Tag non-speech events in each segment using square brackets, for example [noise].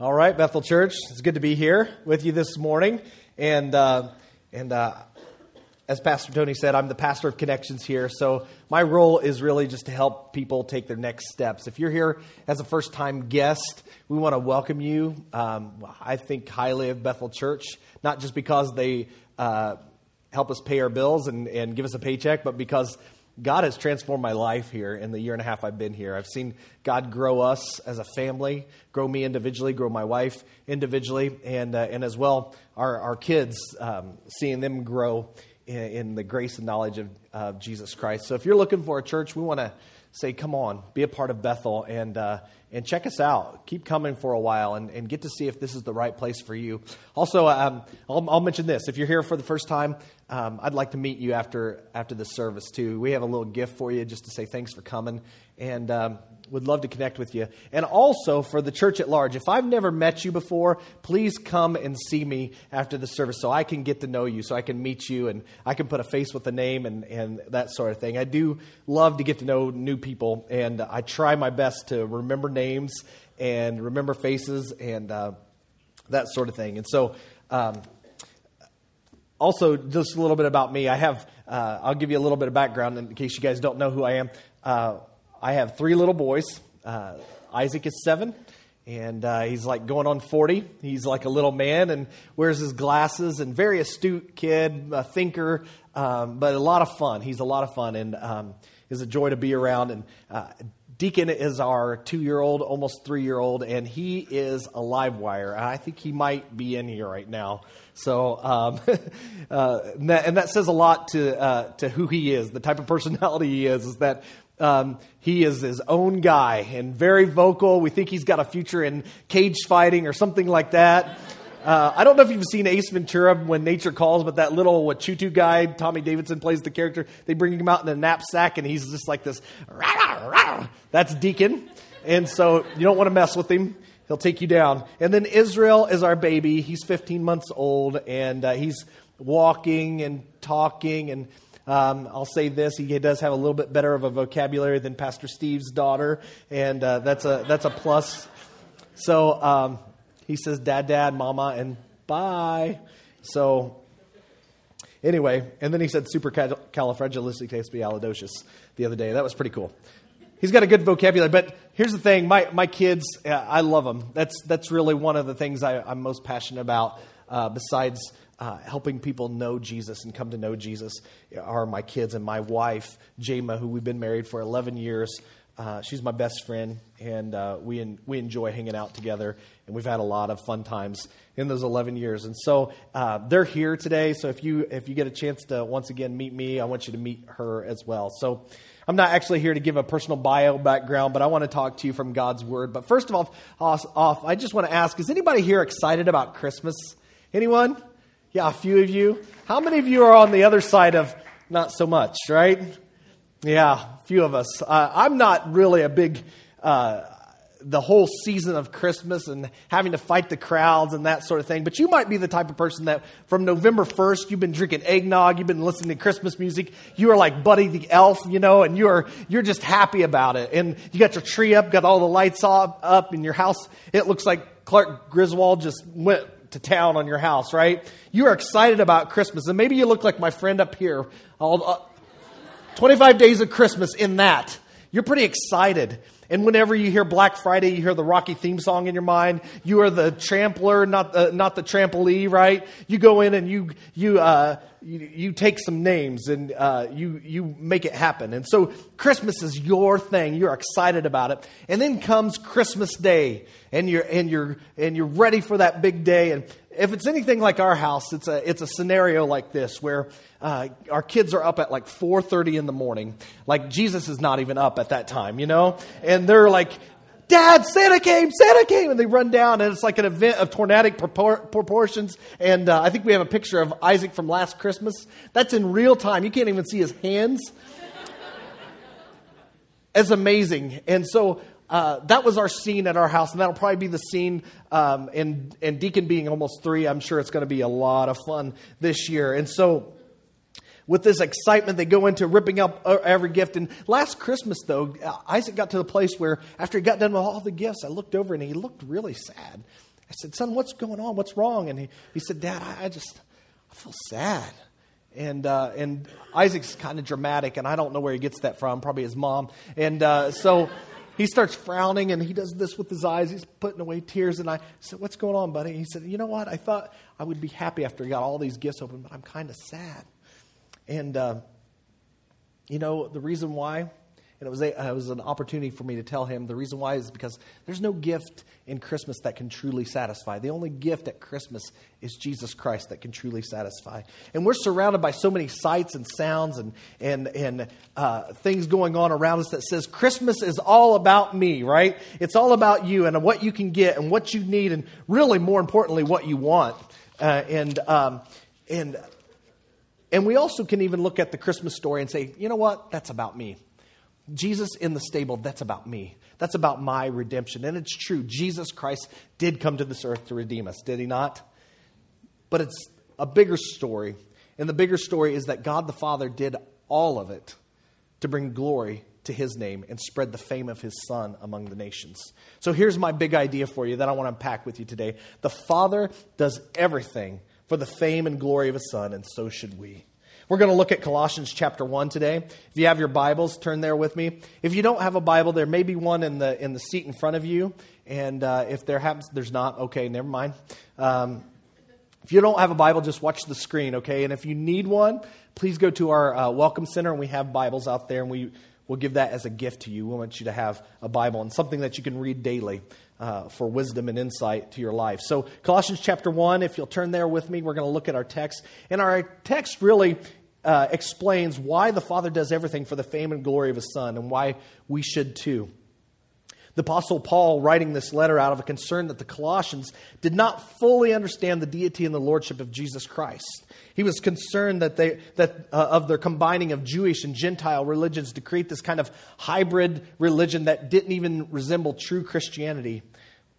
All right, Bethel Church, it's good to be here with you this morning. And, uh, and uh, as Pastor Tony said, I'm the pastor of connections here. So my role is really just to help people take their next steps. If you're here as a first time guest, we want to welcome you. Um, I think highly of Bethel Church, not just because they uh, help us pay our bills and, and give us a paycheck, but because God has transformed my life here in the year and a half I've been here. I've seen God grow us as a family, grow me individually, grow my wife individually, and, uh, and as well our, our kids, um, seeing them grow in, in, the grace and knowledge of uh, Jesus Christ. So if you're looking for a church, we want to say, come on, be a part of Bethel and, uh, and check us out. Keep coming for a while and, and get to see if this is the right place for you. Also, um, I'll, I'll, mention this. If you're here for the first time, um, I'd like to meet you after, after the service, too. We have a little gift for you just to say thanks for coming. And um, would love to connect with you. And also for the church at large, if I've never met you before, please come and see me after the service so I can get to know you, so I can meet you and I can put a face with a name and, and that sort of thing. I do love to get to know new people, and I try my best to remember names and remember faces and uh, that sort of thing. And so, um, also, just a little bit about me. I have, uh, I'll give you a little bit of background in case you guys don't know who I am. Uh, I have three little boys. Uh, Isaac is seven, and uh, he's like going on 40. He's like a little man and wears his glasses and very astute kid, a thinker, um, but a lot of fun. He's a lot of fun and um, is a joy to be around. And uh, Deacon is our two year old, almost three year old, and he is a live wire. I think he might be in here right now. So, um, [laughs] uh, and, that, and, that, says a lot to, uh, to who he is, the type of personality he is, is that um, he is his own guy and very vocal. We think he's got a future in cage fighting or something like that. Uh, I don't know if you've seen Ace Ventura when nature calls, but that little Wachootoo guy, Tommy Davidson plays the character. They bring him out in a knapsack, and he's just like this. Rah, rah. That's Deacon, and so you don't want to mess with him. He'll take you down. And then Israel is our baby. He's 15 months old, and uh, he's walking and talking and um, I'll say this: he does have a little bit better of a vocabulary than Pastor Steve's daughter, and uh, that's a that's a plus. So um, he says, "Dad, Dad, Mama," and bye. So anyway, and then he said super supercalifragilisticexpialidocious the other day. That was pretty cool. He's got a good vocabulary, but here's the thing: my my kids, uh, I love them. That's that's really one of the things I, am most passionate about. Uh, besides uh, helping people know Jesus and come to know Jesus are my kids and my wife, Jama, who we've been married for 11 years. Uh, she's my best friend, and uh, we, we enjoy hanging out together, and we've had a lot of fun times in those 11 years. And so uh, they're here today, so if you, if you get a chance to once again meet me, I want you to meet her as well. So I'm not actually here to give a personal bio background, but I want to talk to you from God's Word. But first of all, off, I just want to ask is anybody here excited about Christmas? Anyone? Yeah, a few of you. How many of you are on the other side of not so much, right? Yeah, few of us. Uh, I'm not really a big, uh, the whole season of Christmas and having to fight the crowds and that sort of thing. But you might be the type of person that from November 1st, you've been drinking eggnog, you've been listening to Christmas music, you are like Buddy the Elf, you know, and you're, you're just happy about it. And you got your tree up, got all the lights up, up in your house. It looks like Clark Griswold just went to town on your house, right? You are excited about Christmas. And maybe you look like my friend up here. All, uh, 25 days of Christmas in that. You're pretty excited. And whenever you hear Black Friday, you hear the Rocky theme song in your mind. You are the trampler, not the, not the trampoline, right? You go in and you, you, uh, you, you, take some names and uh, you, you make it happen. And so Christmas is your thing. You're excited about it. And then comes Christmas Day and you're, and you're, and you're ready for that big day. And if it's anything like our house, it's a, it's a scenario like this where uh, our kids are up at like 4.30 in the morning. Like Jesus is not even up at that time, you know? And they're like, Dad, Santa came, Santa came. And they run down, and it's like an event of tornadic propor- proportions. And uh, I think we have a picture of Isaac from last Christmas. That's in real time. You can't even see his hands. it's amazing. And so uh, that was our scene at our house, and that'll probably be the scene. Um, and, and Deacon being almost three, I'm sure it's going to be a lot of fun this year. And so with this excitement, they go into ripping up uh, every gift. And last Christmas, though, Isaac got to the place where after he got done with all the gifts, I looked over and he looked really sad. I said, Son, what's going on? What's wrong? And he, he said, Dad, I, I just, I feel sad. And, uh, and Isaac's kind of dramatic, and I don't know where he gets that from, probably his mom. And uh, so he starts frowning and he does this with his eyes. He's putting away tears. And I said, What's going on, buddy? He said, You know what? I thought I would be happy after I got all these gifts open, but I'm kind of sad. And, uh, you know, the reason why and it was, a, it was an opportunity for me to tell him the reason why is because there's no gift in Christmas that can truly satisfy. The only gift at Christmas is Jesus Christ that can truly satisfy. And we're surrounded by so many sights and sounds and, and, and uh, things going on around us that says Christmas is all about me, right? It's all about you and what you can get and what you need and really, more importantly, what you want. Uh, and, um, and, and we also can even look at the Christmas story and say, you know what? That's about me. Jesus in the stable, that's about me. That's about my redemption. And it's true. Jesus Christ did come to this earth to redeem us, did he not? But it's a bigger story. And the bigger story is that God the Father did all of it to bring glory to his name and spread the fame of his son among the nations. So here's my big idea for you that I want to unpack with you today. The Father does everything for the fame and glory of his son, and so should we. We're going to look at Colossians chapter 1 today. If you have your Bibles, turn there with me. If you don't have a Bible, there may be one in the, in the seat in front of you. And uh, if there happens, there's not, okay, never mind. Um, if you don't have a Bible, just watch the screen, okay? And if you need one, please go to our uh, Welcome Center, and we have Bibles out there, and we will give that as a gift to you. We want you to have a Bible and something that you can read daily uh, for wisdom and insight to your life. So, Colossians chapter 1, if you'll turn there with me, we're going to look at our text. And our text really uh, explains why the Father does everything for the fame and glory of His Son and why we should too. The Apostle Paul, writing this letter out of a concern that the Colossians did not fully understand the deity and the lordship of Jesus Christ. He was concerned that they, that, uh, of their combining of Jewish and Gentile religions to create this kind of hybrid religion that didn't even resemble true Christianity.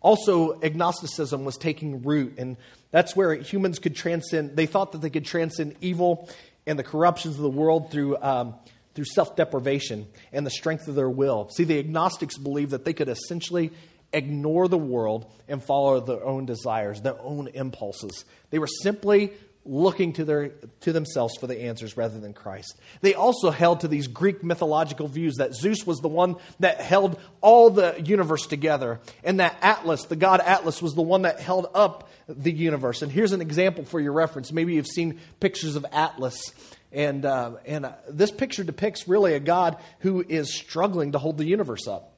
Also, agnosticism was taking root, and that's where humans could transcend. They thought that they could transcend evil and the corruptions of the world through, um, through self deprivation and the strength of their will. See, the agnostics believed that they could essentially ignore the world and follow their own desires, their own impulses. They were simply looking to, their, to themselves for the answers rather than Christ. They also held to these Greek mythological views that Zeus was the one that held all the universe together, and that Atlas, the god Atlas, was the one that held up the universe. And here's an example for your reference. Maybe you've seen pictures of Atlas. And, uh, and uh, this picture depicts really a God who is struggling to hold the universe up.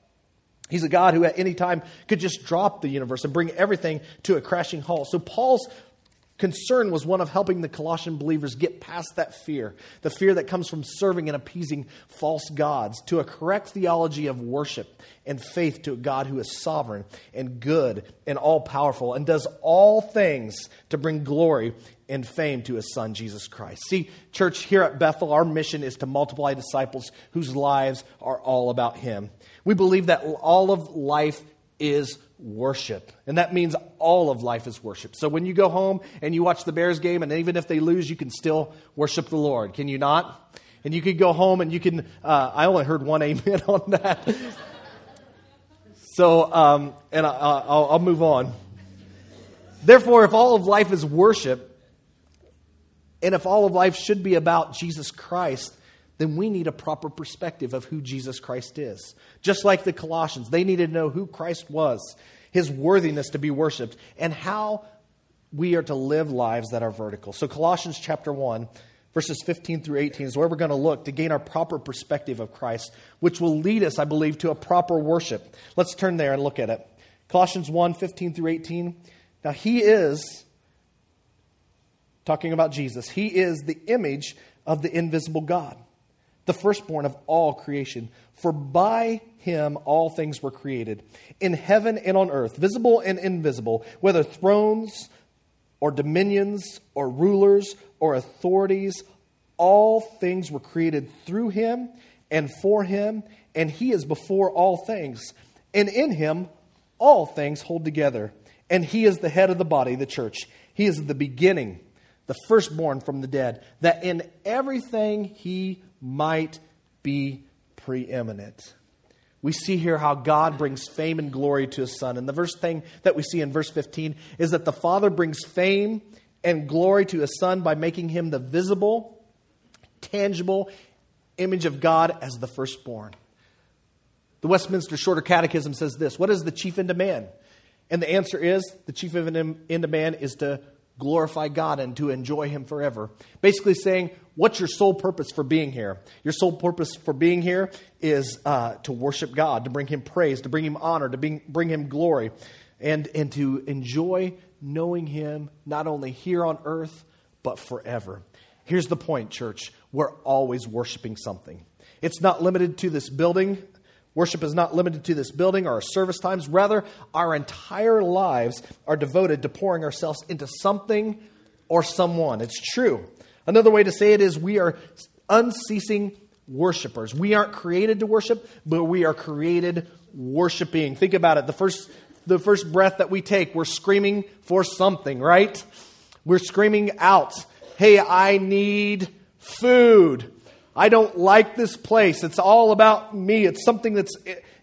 He's a God who at any time could just drop the universe and bring everything to a crashing halt. So Paul's concern was one of helping the Colossian believers get past that fear, the fear that comes from serving and appeasing false gods, to a correct theology of worship and faith to a God who is sovereign and good and all powerful and does all things to bring glory and fame to his son, Jesus Christ. See, church, here at Bethel, our mission is to multiply disciples whose lives are all about him. We believe that all of life is worship. And that means all of life is worship. So when you go home and you watch the Bears game, and even if they lose, you can still worship the Lord. Can you not? And you could go home and you can, uh, I only heard one amen [laughs] on that. so, um, and I, I'll, I'll move on. Therefore, if all of life is worship, and if all of life should be about Jesus Christ, then we need a proper perspective of who Jesus Christ is. Just like the Colossians, they needed to know who Christ was, his worthiness to be worshiped, and how we are to live lives that are vertical. So, Colossians chapter 1, verses 15 through 18 is where we're going to look to gain our proper perspective of Christ, which will lead us, I believe, to a proper worship. Let's turn there and look at it. Colossians 1 15 through 18. Now, he is, talking about Jesus, he is the image of the invisible God the firstborn of all creation. For by him all things were created, in heaven and on earth, visible and invisible, whether thrones or dominions or rulers or authorities, all things were created through him and for him, and he is before all things. And in him all things hold together. And he is the head of the body, the church. He is the beginning the firstborn from the dead, that in everything he might be preeminent. We see here how God brings fame and glory to his son. And the first thing that we see in verse 15 is that the Father brings fame and glory to his son by making him the visible, tangible image of God as the firstborn. The Westminster Shorter Catechism says this What is the chief end of man? And the answer is the chief end of man is to glorify God and to enjoy Him forever. Basically, saying, What's your sole purpose for being here? Your sole purpose for being here is uh, to worship God, to bring Him praise, to bring Him honor, to bring, bring Him glory, and, and to enjoy knowing Him not only here on earth, but forever. Here's the point, church we're always worshiping something. It's not limited to this building. Worship is not limited to this building or our service times. Rather, our entire lives are devoted to pouring ourselves into something or someone. It's true. Another way to say it is we are unceasing worshipers. We aren't created to worship, but we are created worshiping. Think about it. The first, the first breath that we take, we're screaming for something, right? We're screaming out, Hey, I need food. I don't like this place. It's all about me. It's something that's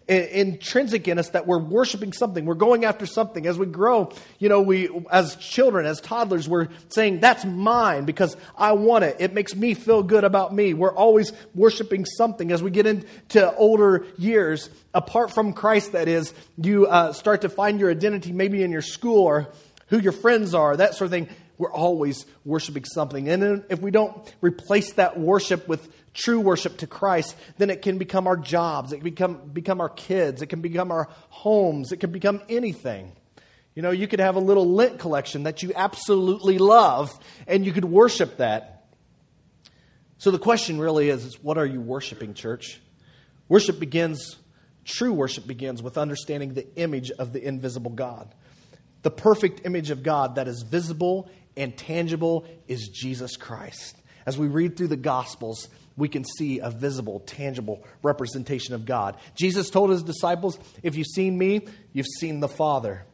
intrinsic in us that we're worshiping something. We're going after something. As we grow, you know, we, as children, as toddlers, we're saying, that's mine because I want it. It makes me feel good about me. We're always worshiping something. As we get into older years, apart from Christ, that is, you uh, start to find your identity maybe in your school or who your friends are, that sort of thing. We're always worshiping something. And if we don't replace that worship with true worship to Christ, then it can become our jobs, it can become, become our kids, it can become our homes, it can become anything. You know, you could have a little lint collection that you absolutely love, and you could worship that. So the question really is, is what are you worshiping, church? Worship begins, true worship begins with understanding the image of the invisible God. The perfect image of God that is visible and tangible is Jesus Christ. As we read through the Gospels, we can see a visible, tangible representation of God. Jesus told his disciples, If you've seen me, you've seen the Father.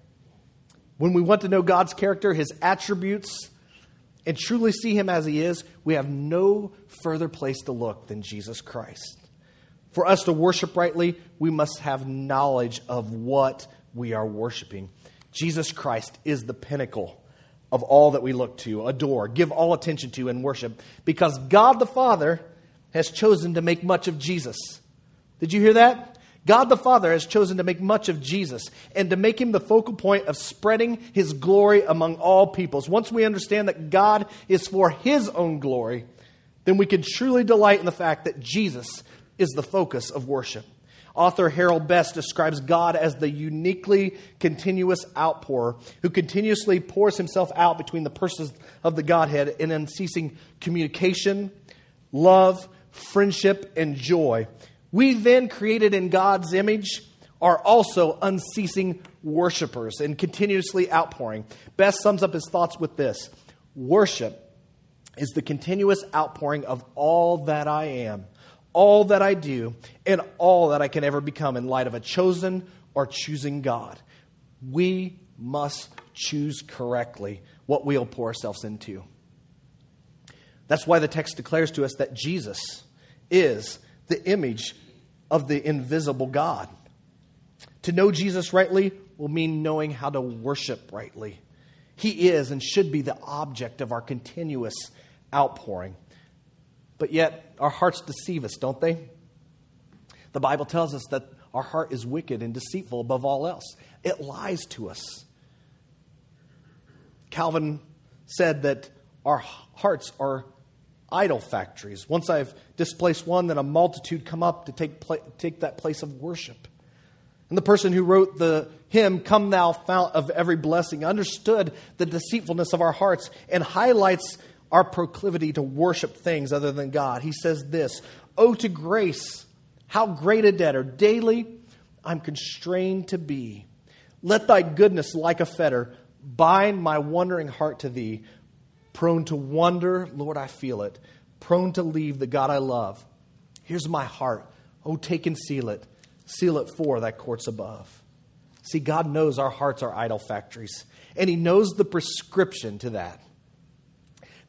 When we want to know God's character, his attributes, and truly see him as he is, we have no further place to look than Jesus Christ. For us to worship rightly, we must have knowledge of what we are worshiping. Jesus Christ is the pinnacle of all that we look to, adore, give all attention to, and worship, because God the Father has chosen to make much of Jesus. Did you hear that? God the Father has chosen to make much of Jesus and to make him the focal point of spreading his glory among all peoples. Once we understand that God is for his own glory, then we can truly delight in the fact that Jesus is the focus of worship. Author Harold Best describes God as the uniquely continuous outpourer who continuously pours himself out between the persons of the Godhead in unceasing communication, love, friendship, and joy. We then, created in God's image, are also unceasing worshipers and continuously outpouring. Best sums up his thoughts with this Worship is the continuous outpouring of all that I am, all that I do, and all that I can ever become in light of a chosen or choosing God. We must choose correctly what we'll pour ourselves into. That's why the text declares to us that Jesus is the image of the invisible God. To know Jesus rightly will mean knowing how to worship rightly. He is and should be the object of our continuous outpouring. But yet, our hearts deceive us, don't they? The Bible tells us that our heart is wicked and deceitful above all else, it lies to us. Calvin said that our hearts are idol factories. Once I've displaced one, then a multitude come up to take, pla- take that place of worship. And the person who wrote the hymn, Come Thou Fount of Every Blessing, understood the deceitfulness of our hearts and highlights our proclivity to worship things other than God. He says this Oh, to grace, how great a debtor daily I'm constrained to be. Let thy goodness, like a fetter, bind my wandering heart to thee. Prone to wonder, Lord, I feel it. Prone to leave the God I love. Here's my heart. Oh, take and seal it. Seal it for thy courts above. See, God knows our hearts are idol factories, and He knows the prescription to that.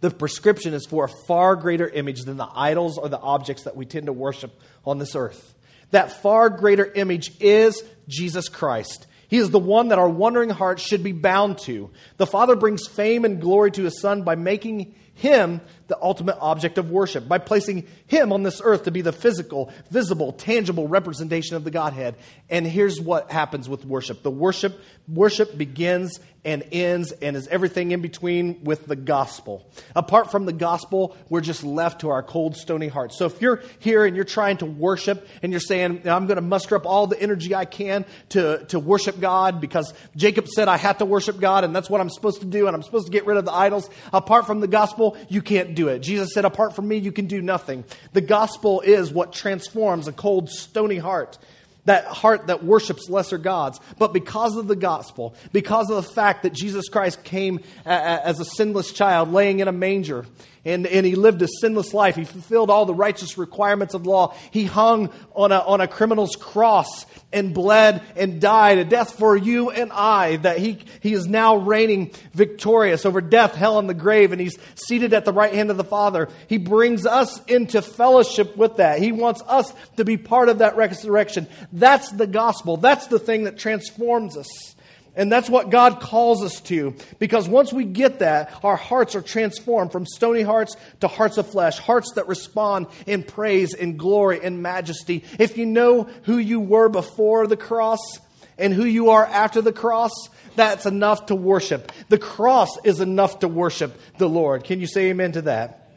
The prescription is for a far greater image than the idols or the objects that we tend to worship on this earth. That far greater image is Jesus Christ. He is the one that our wondering hearts should be bound to. The Father brings fame and glory to His Son by making him the ultimate object of worship by placing him on this earth to be the physical, visible, tangible representation of the Godhead. And here's what happens with worship. The worship worship begins and ends and is everything in between with the gospel. Apart from the gospel, we're just left to our cold, stony hearts. So if you're here and you're trying to worship and you're saying, I'm going to muster up all the energy I can to, to worship God because Jacob said I have to worship God and that's what I'm supposed to do and I'm supposed to get rid of the idols. Apart from the gospel, you can't do it. Jesus said, apart from me, you can do nothing. The gospel is what transforms a cold, stony heart that heart that worships lesser gods. But because of the gospel, because of the fact that Jesus Christ came as a sinless child laying in a manger, and, and he lived a sinless life. He fulfilled all the righteous requirements of law. He hung on a, on a criminal's cross and bled and died a death for you and I, that he, he is now reigning victorious over death, hell, and the grave, and he's seated at the right hand of the Father. He brings us into fellowship with that. He wants us to be part of that resurrection. That's the gospel. That's the thing that transforms us. And that's what God calls us to. Because once we get that, our hearts are transformed from stony hearts to hearts of flesh, hearts that respond in praise and glory and majesty. If you know who you were before the cross and who you are after the cross, that's enough to worship. The cross is enough to worship the Lord. Can you say amen to that?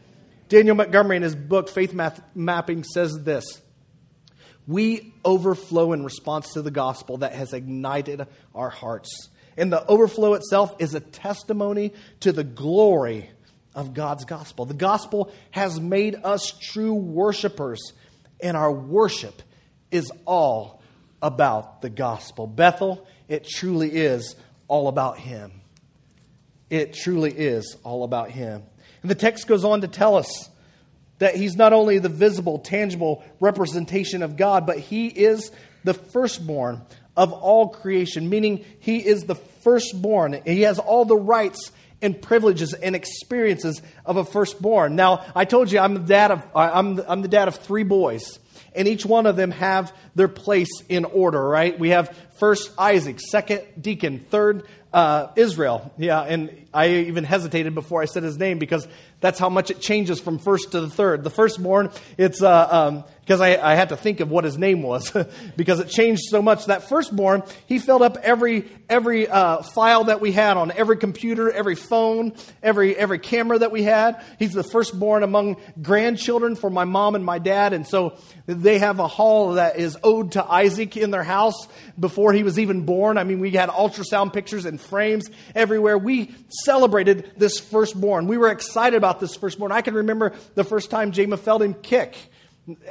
Daniel Montgomery, in his book, Faith Mapping, says this we overflow in response to the gospel that has ignited our hearts. And the overflow itself is a testimony to the glory of God's gospel. The gospel has made us true worshipers, and our worship is all about the gospel. Bethel, it truly is all about Him. It truly is all about Him. And the text goes on to tell us that he's not only the visible, tangible representation of God, but he is the firstborn of all creation, meaning he is the firstborn. He has all the rights and privileges and experiences of a firstborn. Now, I told you I'm the dad of, I'm I'm the dad of three boys and each one of them have their place in order, right? We have first Isaac, second Deacon, third uh, Israel. Yeah, and I even hesitated before I said his name because that's how much it changes from first to the third. The firstborn, it's uh, um, because I, I, had to think of what his name was [laughs] because it changed so much. That firstborn, he filled up every every uh, file that we had on every computer, every phone, every every camera that we had. He's the firstborn among grandchildren for my mom and my dad, and so they have a hall that is ode to Isaac in their house before he was even born. I mean, we had ultrasound pictures and frames everywhere. We celebrated this firstborn. We were excited about this firstborn. I can remember the first time Jama felt him kick.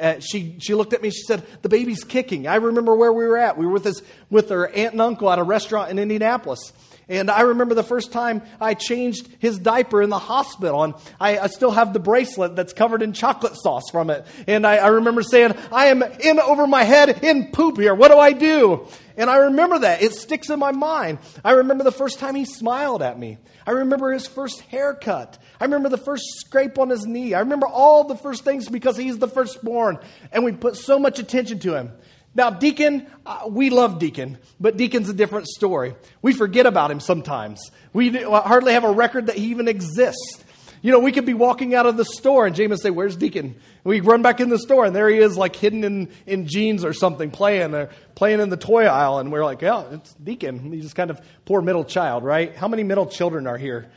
Uh, she, she looked at me she said, The baby's kicking. I remember where we were at. We were with, his, with her aunt and uncle at a restaurant in Indianapolis. And I remember the first time I changed his diaper in the hospital, and I, I still have the bracelet that's covered in chocolate sauce from it. And I, I remember saying, I am in over my head in poop here. What do I do? And I remember that. It sticks in my mind. I remember the first time he smiled at me. I remember his first haircut. I remember the first scrape on his knee. I remember all the first things because he's the firstborn. And we put so much attention to him. Now, Deacon, uh, we love Deacon, but Deacon's a different story. We forget about him sometimes. We hardly have a record that he even exists. You know, we could be walking out of the store and James say, Where's Deacon? we run back in the store and there he is, like hidden in, in jeans or something, playing, or playing in the toy aisle. And we're like, Yeah, it's Deacon. He's just kind of poor middle child, right? How many middle children are here?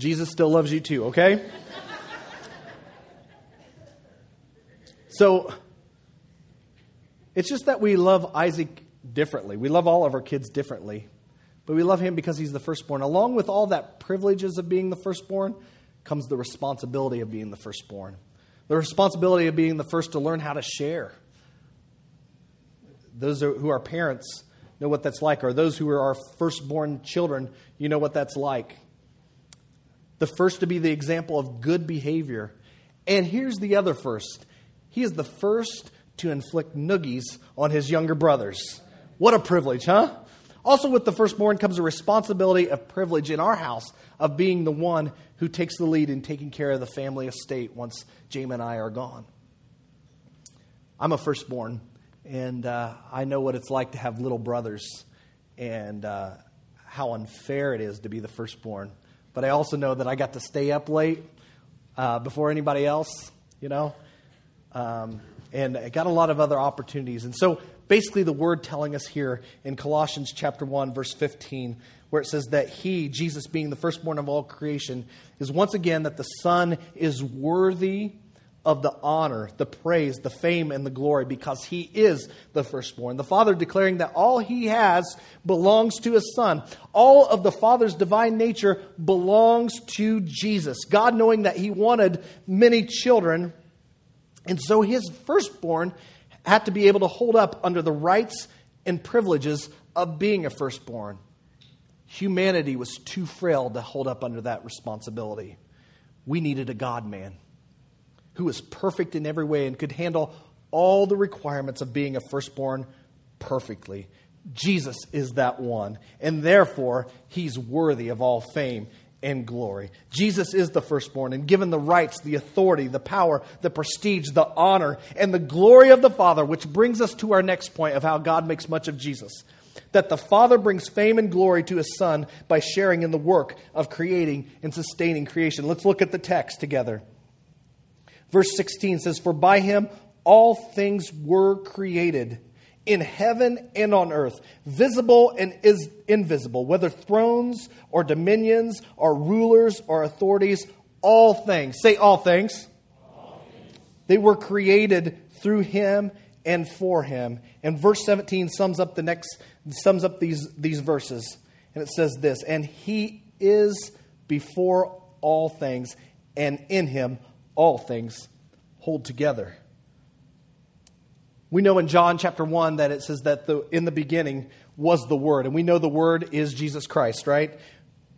Jesus still loves you too, okay? so, it's just that we love Isaac differently. We love all of our kids differently. But we love him because he's the firstborn. Along with all that privileges of being the firstborn comes the responsibility of being the firstborn. The responsibility of being the first to learn how to share. Those who are parents know what that's like, or those who are our firstborn children, you know what that's like. The first to be the example of good behavior. And here's the other first he is the first to inflict noogies on his younger brothers. What a privilege, huh? Also, with the firstborn comes a responsibility of privilege in our house of being the one who takes the lead in taking care of the family estate once Jamie and I are gone. I'm a firstborn, and uh, I know what it's like to have little brothers and uh, how unfair it is to be the firstborn. But I also know that I got to stay up late uh, before anybody else, you know, um, and I got a lot of other opportunities. And so basically, the word telling us here in Colossians chapter 1, verse 15, where it says that he, Jesus being the firstborn of all creation, is once again that the Son is worthy of the honor, the praise, the fame, and the glory because he is the firstborn. The Father declaring that all he has belongs to his Son. All of the Father's divine nature belongs to Jesus. God, knowing that he wanted many children, and so his firstborn had to be able to hold up under the rights and privileges of being a firstborn. Humanity was too frail to hold up under that responsibility. We needed a God man who was perfect in every way and could handle all the requirements of being a firstborn perfectly. Jesus is that one, and therefore he's worthy of all fame and glory. Jesus is the firstborn, and given the rights, the authority, the power, the prestige, the honor, and the glory of the Father, which brings us to our next point of how God makes much of Jesus. That the Father brings fame and glory to his Son by sharing in the work of creating and sustaining creation. Let's look at the text together. Verse 16 says, For by him all things were created in heaven and on earth, visible and is invisible, whether thrones or dominions or rulers or authorities, all things. Say all things. all things. They were created through him and for him. And verse 17 sums up the next sums up these, these verses. And it says this, and he is before all things, and in him all things hold together. We know in John chapter 1 that it says that the, in the beginning was the Word. And we know the Word is Jesus Christ, right?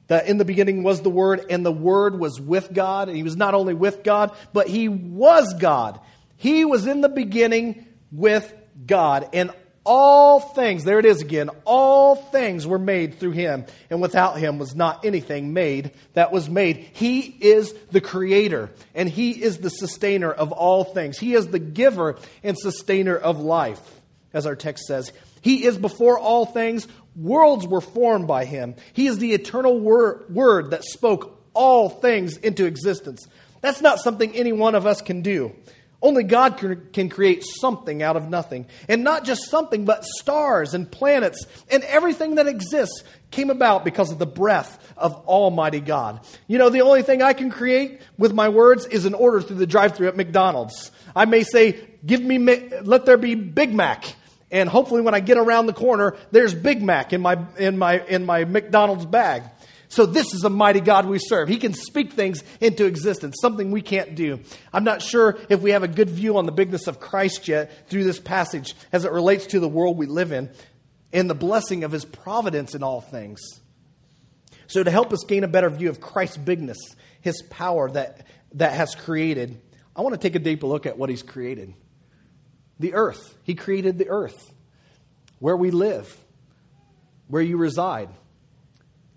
That in the beginning was the Word, and the Word was with God. And He was not only with God, but He was God. He was in the beginning with God. And all things, there it is again, all things were made through him, and without him was not anything made that was made. He is the creator, and he is the sustainer of all things. He is the giver and sustainer of life, as our text says. He is before all things, worlds were formed by him. He is the eternal wor- word that spoke all things into existence. That's not something any one of us can do. Only God can create something out of nothing. And not just something, but stars and planets and everything that exists came about because of the breath of Almighty God. You know, the only thing I can create with my words is an order through the drive through at McDonald's. I may say, give me, let there be Big Mac. And hopefully when I get around the corner, there's Big Mac in my, in my, in my McDonald's bag. So, this is a mighty God we serve. He can speak things into existence, something we can't do. I'm not sure if we have a good view on the bigness of Christ yet through this passage as it relates to the world we live in and the blessing of his providence in all things. So, to help us gain a better view of Christ's bigness, his power that, that has created, I want to take a deeper look at what he's created. The earth. He created the earth, where we live, where you reside.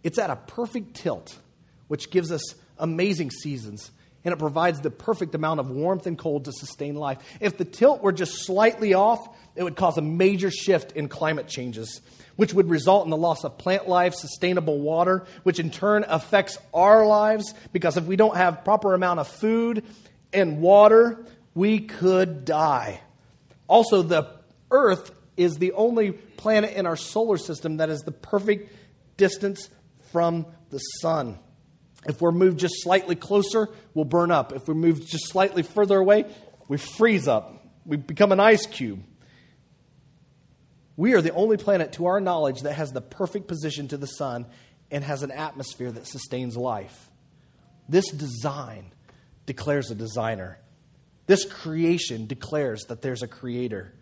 It's at a perfect tilt, which gives us amazing seasons and it provides the perfect amount of warmth and cold to sustain life. If the tilt were just slightly off, it would cause a major shift in climate changes, which would result in the loss of plant life, sustainable water, which in turn affects our lives because if we don't have proper amount of food and water, we could die. Also, the earth is the only planet in our solar system that is the perfect distance from the sun. If we're moved just slightly closer, we'll burn up. If we're moved just slightly further away, we freeze up. We become an ice cube. We are the only planet, to our knowledge, that has the perfect position to the sun and has an atmosphere that sustains life. This design declares a designer. This creation declares that there's a creator.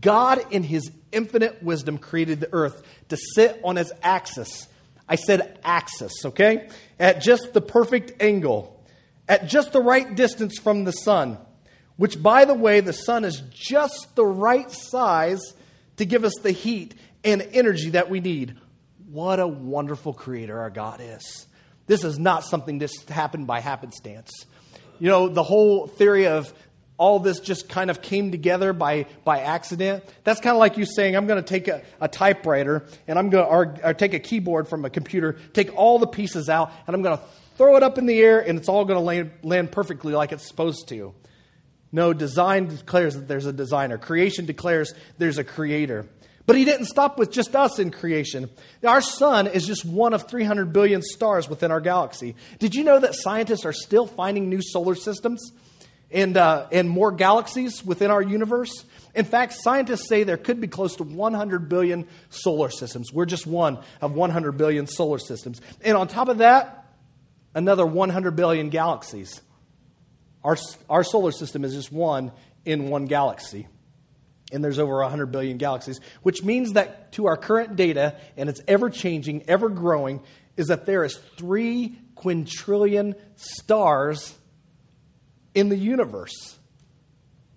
God, in his infinite wisdom, created the earth to sit on its axis I said axis, okay? At just the perfect angle, at just the right distance from the sun, which, by the way, the sun is just the right size to give us the heat and energy that we need. What a wonderful creator our God is. This is not something just happened by happenstance. You know, the whole theory of all this just kind of came together by, by accident. That's kind of like you saying, I'm going to take a, a typewriter and I'm going to, or, or take a keyboard from a computer, take all the pieces out, and I'm going to throw it up in the air and it's all going to land, land perfectly like it's supposed to. No, design declares that there's a designer. Creation declares there's a creator. But he didn't stop with just us in creation. Our sun is just one of 300 billion stars within our galaxy. Did you know that scientists are still finding new solar systems? And, uh, and more galaxies within our universe. In fact, scientists say there could be close to 100 billion solar systems. We're just one of 100 billion solar systems. And on top of that, another 100 billion galaxies. Our, our solar system is just one in one galaxy. And there's over 100 billion galaxies, which means that to our current data, and it's ever changing, ever growing, is that there is three quintillion stars in the universe.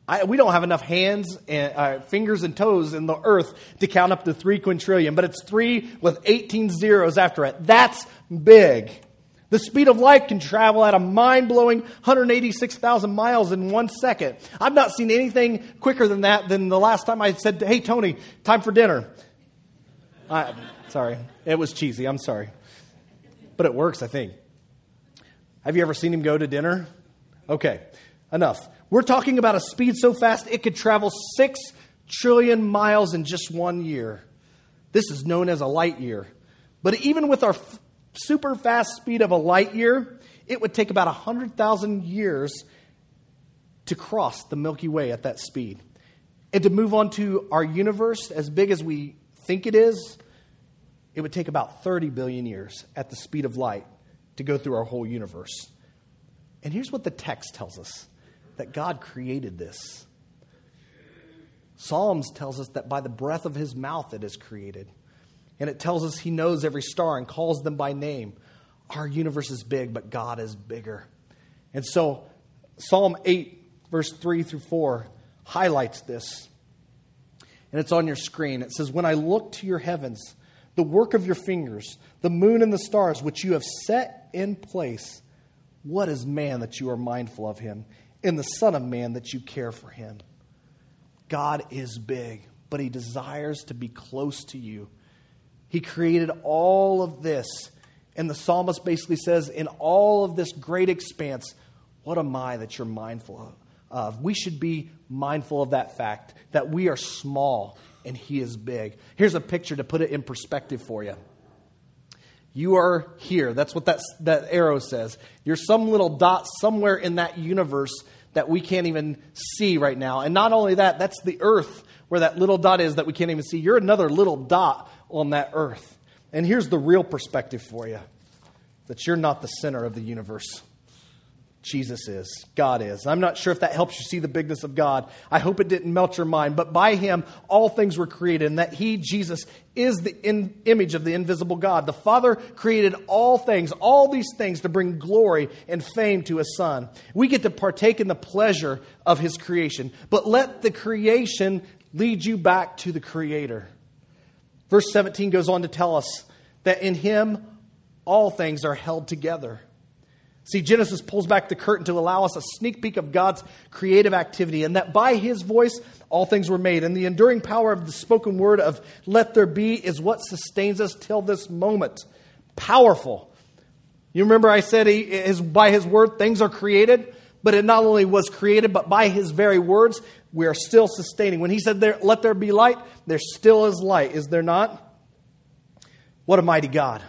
I, we don't have enough hands and uh, fingers and toes in the earth to count up to three quintillion, but it's three with 18 zeros after it. That's big. The speed of light can travel at a mind blowing 186,000 miles in one second. I've not seen anything quicker than that than the last time I said, Hey, Tony, time for dinner. I, sorry, it was cheesy. I'm sorry. But it works, I think. Have you ever seen him go to dinner? Okay, enough. We're talking about a speed so fast it could travel 6 trillion miles in just one year. This is known as a light year. But even with our f- super fast speed of a light year, it would take about 100,000 years to cross the Milky Way at that speed. And to move on to our universe, as big as we think it is, it would take about 30 billion years at the speed of light to go through our whole universe. And here's what the text tells us that God created this. Psalms tells us that by the breath of his mouth it is created. And it tells us he knows every star and calls them by name. Our universe is big, but God is bigger. And so, Psalm 8, verse 3 through 4, highlights this. And it's on your screen. It says, When I look to your heavens, the work of your fingers, the moon and the stars, which you have set in place, what is man that you are mindful of him, and the Son of Man that you care for him? God is big, but he desires to be close to you. He created all of this. And the psalmist basically says, in all of this great expanse, what am I that you're mindful of? We should be mindful of that fact that we are small and he is big. Here's a picture to put it in perspective for you. You are here. That's what that, that arrow says. You're some little dot somewhere in that universe that we can't even see right now. And not only that, that's the earth where that little dot is that we can't even see. You're another little dot on that earth. And here's the real perspective for you that you're not the center of the universe. Jesus is. God is. I'm not sure if that helps you see the bigness of God. I hope it didn't melt your mind. But by Him, all things were created, and that He, Jesus, is the in- image of the invisible God. The Father created all things, all these things to bring glory and fame to His Son. We get to partake in the pleasure of His creation. But let the creation lead you back to the Creator. Verse 17 goes on to tell us that in Him, all things are held together. See, Genesis pulls back the curtain to allow us a sneak peek of God's creative activity, and that by His voice all things were made. And the enduring power of the spoken word of let there be is what sustains us till this moment. Powerful. You remember I said he, by His word things are created, but it not only was created, but by His very words we are still sustaining. When He said, there, let there be light, there still is light, is there not? What a mighty God.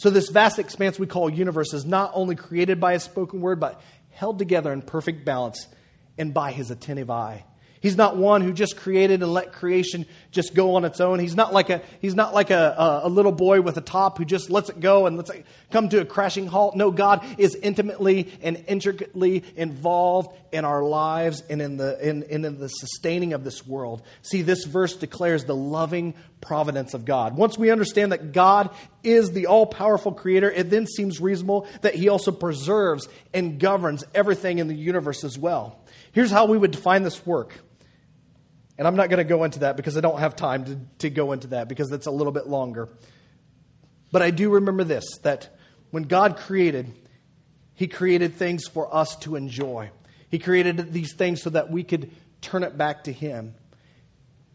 So, this vast expanse we call universe is not only created by his spoken word, but held together in perfect balance and by his attentive eye. He's not one who just created and let creation just go on its own. He's not like a he's not like a, a, little boy with a top who just lets it go and lets it come to a crashing halt. No, God is intimately and intricately involved in our lives and in the in, in the sustaining of this world. See, this verse declares the loving providence of God. Once we understand that God is the all-powerful creator, it then seems reasonable that he also preserves and governs everything in the universe as well. Here's how we would define this work And I'm not going to go into that because I don't have time to, to go into that because it's a little bit longer. But I do remember this that when God created, He created things for us to enjoy. He created these things so that we could turn it back to Him.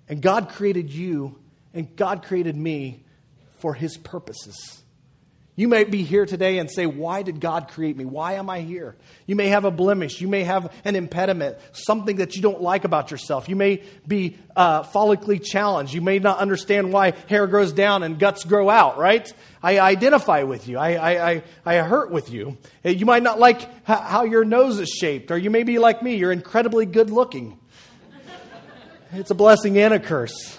And God created you, and God created me for His purposes. You may be here today and say, Why did God create me? Why am I here? You may have a blemish. You may have an impediment, something that you don't like about yourself. You may be uh, follically challenged. You may not understand why hair grows down and guts grow out, right? I identify with you. I, I, I, I hurt with you. Uh, you might not like how your nose is shaped, or you may be like me. You're incredibly good looking. It's a blessing and a curse.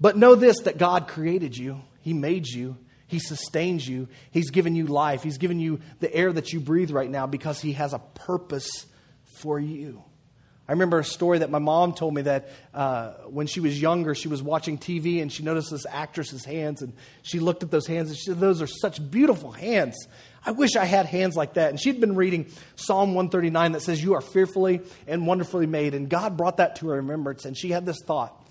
But know this that God created you. He made you. He sustains you. He's given you life. He's given you the air that you breathe right now because He has a purpose for you. I remember a story that my mom told me that uh, when she was younger, she was watching TV and she noticed this actress's hands and she looked at those hands and she said, Those are such beautiful hands. I wish I had hands like that. And she'd been reading Psalm 139 that says, You are fearfully and wonderfully made. And God brought that to her remembrance. And she had this thought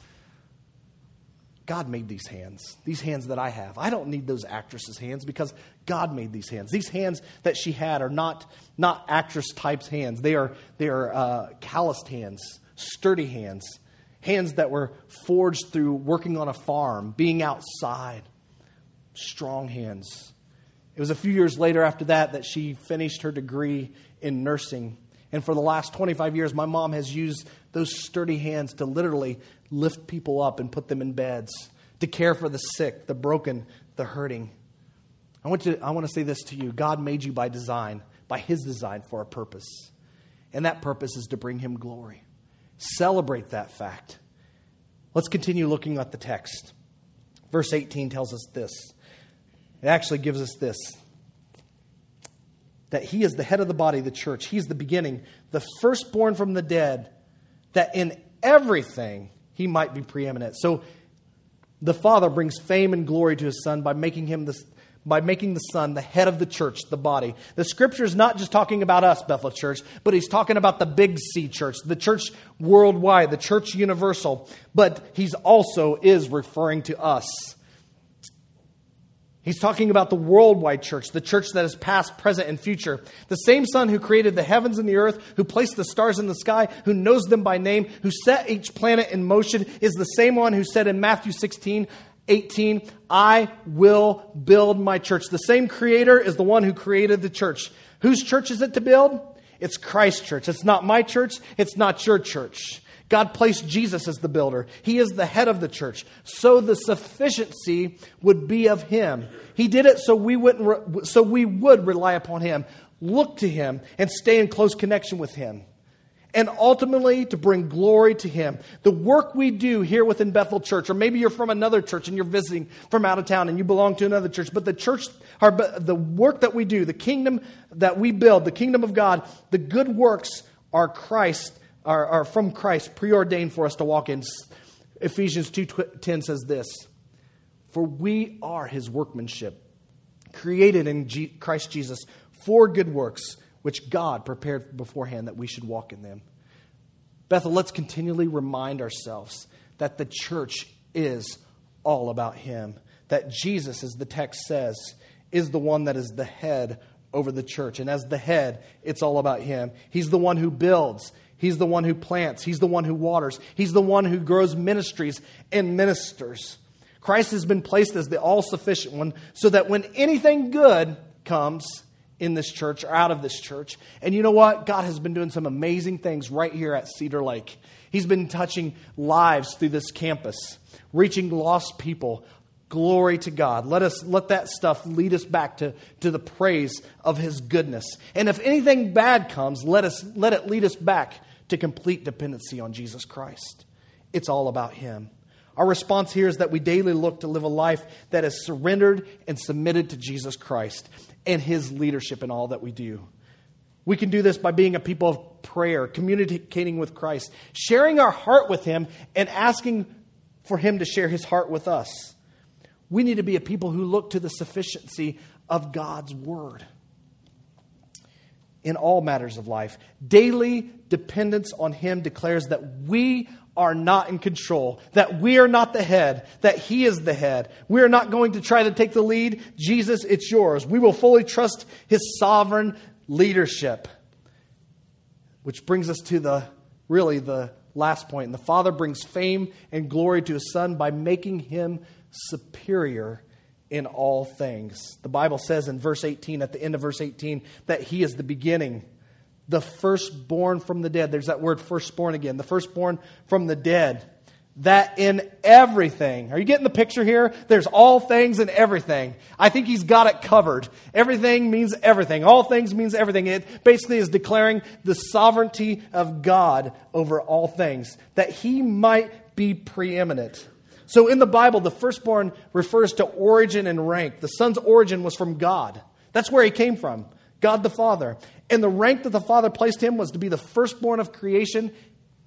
God made these hands, these hands that I have. I don't need those actresses' hands because God made these hands. These hands that she had are not, not actress types hands. They are, they are uh, calloused hands, sturdy hands, hands that were forged through working on a farm, being outside. Strong hands. It was a few years later after that that she finished her degree in nursing. And for the last 25 years, my mom has used those sturdy hands to literally lift people up and put them in beds, to care for the sick, the broken, the hurting. I want, to, I want to say this to you God made you by design, by His design, for a purpose. And that purpose is to bring Him glory. Celebrate that fact. Let's continue looking at the text. Verse 18 tells us this. It actually gives us this that He is the head of the body, the church. He's the beginning, the firstborn from the dead, that in everything he might be preeminent. So the Father brings fame and glory to his Son by making him the, by making the Son the head of the church, the body. The scripture is not just talking about us, Bethel Church, but he's talking about the big C church, the church worldwide, the church universal. But he's also is referring to us. He's talking about the worldwide church, the church that is past, present, and future. The same Son who created the heavens and the earth, who placed the stars in the sky, who knows them by name, who set each planet in motion, is the same one who said in Matthew 16, 18, I will build my church. The same creator is the one who created the church. Whose church is it to build? It's Christ's church. It's not my church. It's not your church. God placed Jesus as the builder. He is the head of the church. So the sufficiency would be of him. He did it so we wouldn't so we would rely upon him, look to him and stay in close connection with him. And ultimately to bring glory to him. The work we do here within Bethel Church or maybe you're from another church and you're visiting from out of town and you belong to another church, but the church or the work that we do, the kingdom that we build, the kingdom of God, the good works are Christ are, are from Christ, preordained for us to walk in. Ephesians 2:10 says this, "For we are his workmanship, created in G- Christ Jesus for good works, which God prepared beforehand that we should walk in them." Bethel, let's continually remind ourselves that the church is all about him. That Jesus, as the text says, is the one that is the head over the church. And as the head, it's all about him. He's the one who builds, He's the one who plants, He's the one who waters, He's the one who grows ministries and ministers. Christ has been placed as the all sufficient one so that when anything good comes in this church or out of this church, and you know what? God has been doing some amazing things right here at Cedar Lake. He's been touching lives through this campus, reaching lost people, Glory to God. Let us let that stuff lead us back to, to the praise of his goodness. And if anything bad comes, let us let it lead us back to complete dependency on Jesus Christ. It's all about Him. Our response here is that we daily look to live a life that is surrendered and submitted to Jesus Christ and His leadership in all that we do. We can do this by being a people of prayer, communicating with Christ, sharing our heart with Him, and asking for Him to share His heart with us. We need to be a people who look to the sufficiency of God's Word. In all matters of life. Daily dependence on Him declares that we are not in control, that we are not the head, that He is the head. We are not going to try to take the lead. Jesus, it's yours. We will fully trust His sovereign leadership. Which brings us to the really the last point. And the Father brings fame and glory to His Son by making Him superior in all things. The Bible says in verse 18, at the end of verse 18, that He is the beginning the firstborn from the dead. There's that word firstborn again. The firstborn from the dead. That in everything. Are you getting the picture here? There's all things and everything. I think he's got it covered. Everything means everything. All things means everything. It basically is declaring the sovereignty of God over all things. That he might be preeminent. So in the Bible, the firstborn refers to origin and rank. The son's origin was from God. That's where he came from. God the Father. And the rank that the Father placed him was to be the firstborn of creation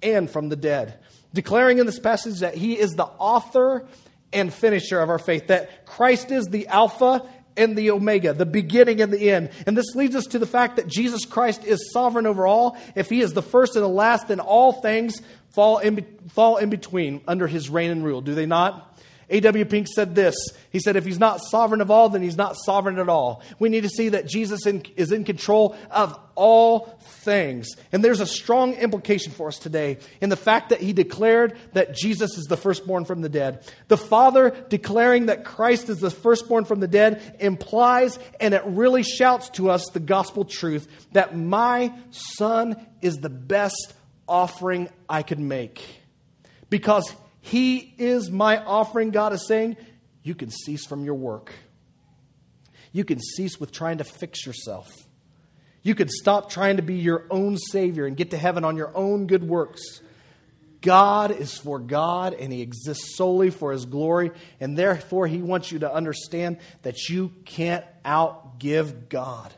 and from the dead. Declaring in this passage that he is the author and finisher of our faith, that Christ is the Alpha and the Omega, the beginning and the end. And this leads us to the fact that Jesus Christ is sovereign over all. If he is the first and the last, then all things fall in, fall in between under his reign and rule, do they not? A.W. Pink said this. He said, if he's not sovereign of all, then he's not sovereign at all. We need to see that Jesus in, is in control of all things. And there's a strong implication for us today in the fact that he declared that Jesus is the firstborn from the dead. The Father declaring that Christ is the firstborn from the dead implies and it really shouts to us the gospel truth that my son is the best offering I could make. Because he is my offering, God is saying. You can cease from your work. You can cease with trying to fix yourself. You can stop trying to be your own Savior and get to heaven on your own good works. God is for God and He exists solely for His glory, and therefore He wants you to understand that you can't outgive God.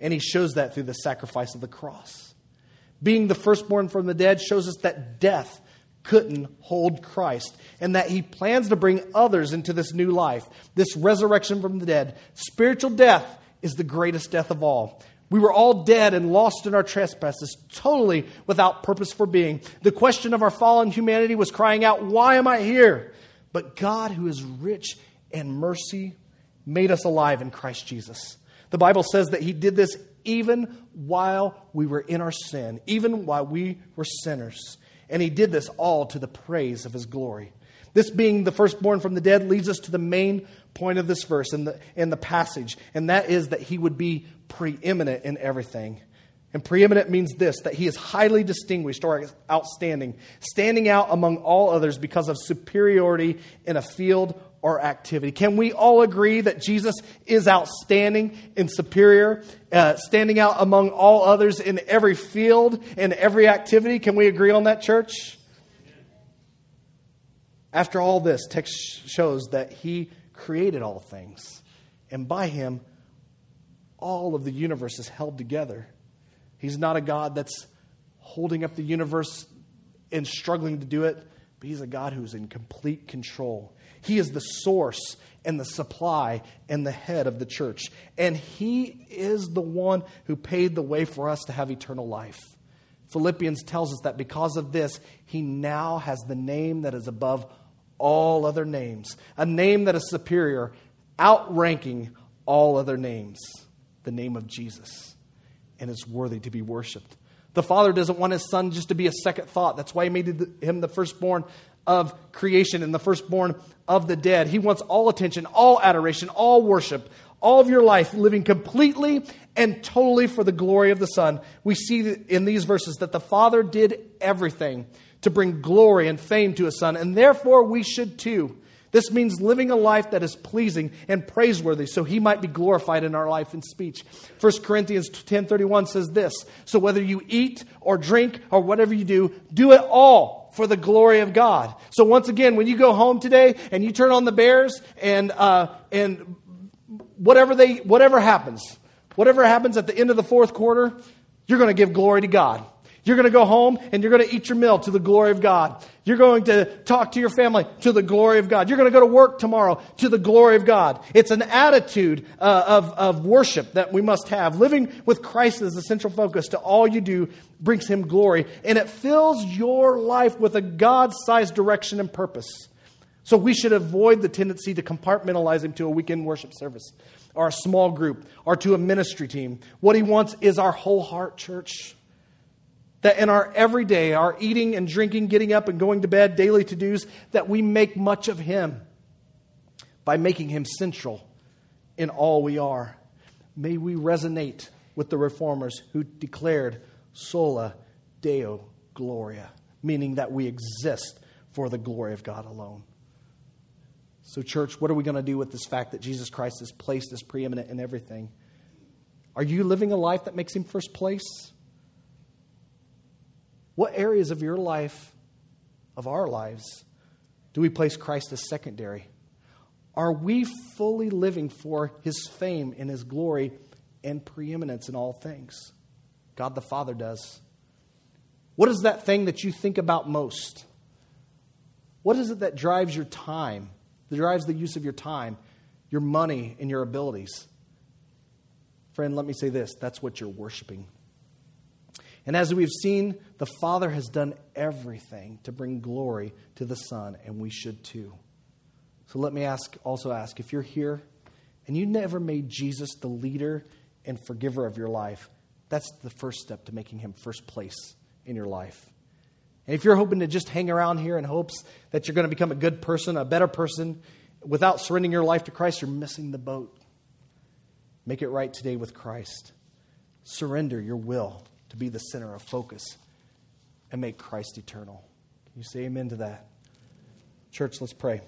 And He shows that through the sacrifice of the cross. Being the firstborn from the dead shows us that death couldn't hold Christ, and that he plans to bring others into this new life, this resurrection from the dead. Spiritual death is the greatest death of all. We were all dead and lost in our trespasses, totally without purpose for being. The question of our fallen humanity was crying out, Why am I here? But God, who is rich in mercy, made us alive in Christ Jesus. The Bible says that He did this even while we were in our sin, even while we were sinners. And he did this all to the praise of his glory. This being the firstborn from the dead leads us to the main point of this verse in the, in the passage, and that is that he would be preeminent in everything. And preeminent means this that he is highly distinguished or outstanding, standing out among all others because of superiority in a field or activity. Can we all agree that Jesus is outstanding and superior, uh, standing out among all others in every field and every activity? Can we agree on that, church? After all this, text shows that he created all things, and by him, all of the universe is held together. He's not a God that's holding up the universe and struggling to do it, but he's a God who's in complete control. He is the source and the supply and the head of the church. And He is the one who paid the way for us to have eternal life. Philippians tells us that because of this, He now has the name that is above all other names, a name that is superior, outranking all other names, the name of Jesus, and is worthy to be worshiped. The Father doesn't want His Son just to be a second thought. That's why He made Him the firstborn of creation and the firstborn of the dead. He wants all attention, all adoration, all worship, all of your life living completely and totally for the glory of the Son. We see in these verses that the Father did everything to bring glory and fame to His Son, and therefore we should too. This means living a life that is pleasing and praiseworthy so he might be glorified in our life and speech. 1 Corinthians 10:31 says this, so whether you eat or drink or whatever you do, do it all for the glory of God. So once again, when you go home today and you turn on the Bears and uh, and whatever they whatever happens, whatever happens at the end of the fourth quarter, you're going to give glory to God. You're going to go home and you're going to eat your meal to the glory of God. You're going to talk to your family to the glory of God. You're going to go to work tomorrow to the glory of God. It's an attitude uh, of, of worship that we must have. Living with Christ as the central focus to all you do brings Him glory, and it fills your life with a God sized direction and purpose. So we should avoid the tendency to compartmentalize Him to a weekend worship service or a small group or to a ministry team. What He wants is our whole heart, church. That in our everyday, our eating and drinking, getting up and going to bed, daily to dos, that we make much of Him by making Him central in all we are. May we resonate with the reformers who declared sola deo gloria, meaning that we exist for the glory of God alone. So, church, what are we going to do with this fact that Jesus Christ is placed as preeminent in everything? Are you living a life that makes Him first place? What areas of your life, of our lives, do we place Christ as secondary? Are we fully living for his fame and his glory and preeminence in all things? God the Father does. What is that thing that you think about most? What is it that drives your time, that drives the use of your time, your money, and your abilities? Friend, let me say this that's what you're worshiping. And as we've seen, the Father has done everything to bring glory to the Son, and we should too. So let me ask, also ask if you're here and you never made Jesus the leader and forgiver of your life, that's the first step to making him first place in your life. And if you're hoping to just hang around here in hopes that you're going to become a good person, a better person, without surrendering your life to Christ, you're missing the boat. Make it right today with Christ. Surrender your will to be the center of focus and make Christ eternal. Can you say amen to that? Church, let's pray.